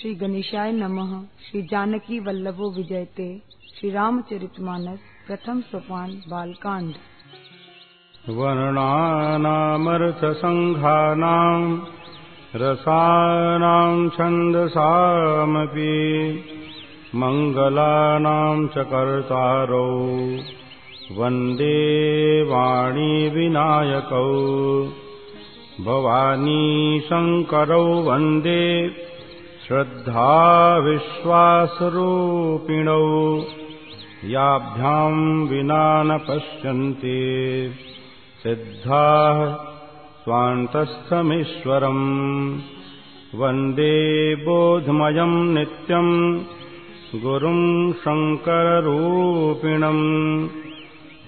श्री गणेशाय नमः श्री जानकी वल्लभो विजयते श्री रामचरितमानस प्रथम सोपान बालकांड। वर्णानामर्थसङ्घानाम् रसानाम् छन्दसामपि मङ्गलानाम् च कर्तारौ वन्दे वाणीविनायकौ भवानी शङ्करौ वन्दे श्रद्धाविश्वासरूपिणौ। याभ्याम् विना न पश्यन्ति। सिद्धाः स्वान्तस्थमीश्वरम्। वन्दे बोधमयम् नित्यम् गुरुम् शङ्कररूपिणम्।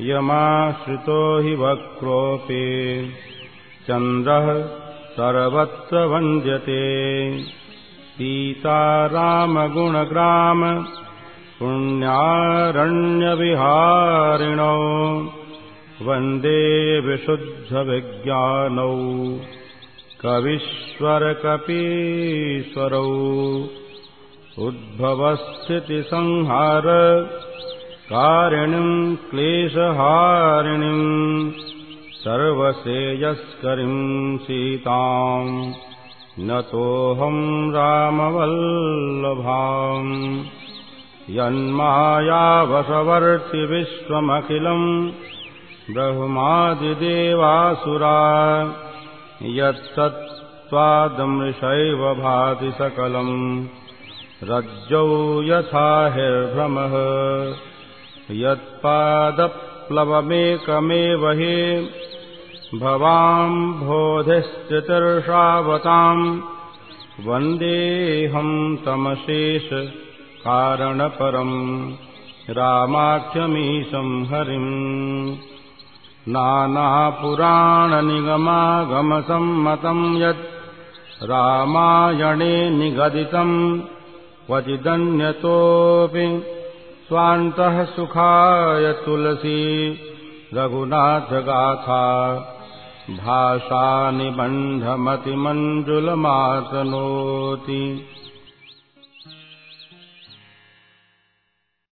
यमाश्रितो हि वक्रोऽपि। चन्द्रः सर्वत्र वन्द्यते सीतारामगुणग्राम पुण्यारण्यविहारिणौ वन्दे विशुद्धविज्ञानौ कवीश्वरकपीश्वरौ। उद्भवस्थितिसंहार कारिणीम् क्लेशहारिणीम् सर्वसेयस्करीम् सीताम् नतोऽहम् रामवल्लभाम्। यन्मायावशवर्ति विश्वमखिलम् ब्रह्मादिदेवासुरा। यत्तत्त्वादमृषैव भाति सकलम्। रज्जौ यथा हिर्भ्रमः। यत्पादप्लवमेकमेव हि भवाम् बोधिश्चितिर्षावताम् वन्देऽहम् तमशेष कारणपरम् रामाख्यमीशम् हरिम् नानापुराणनिगमागमसम्मतम् यत् रामायणे निगदितम् क्वचिदन्यतोऽपि स्वान्तः सुखाय तुलसी रघुनाथगाथा भाषानिबन्धमतिमञ्जुलमातनोति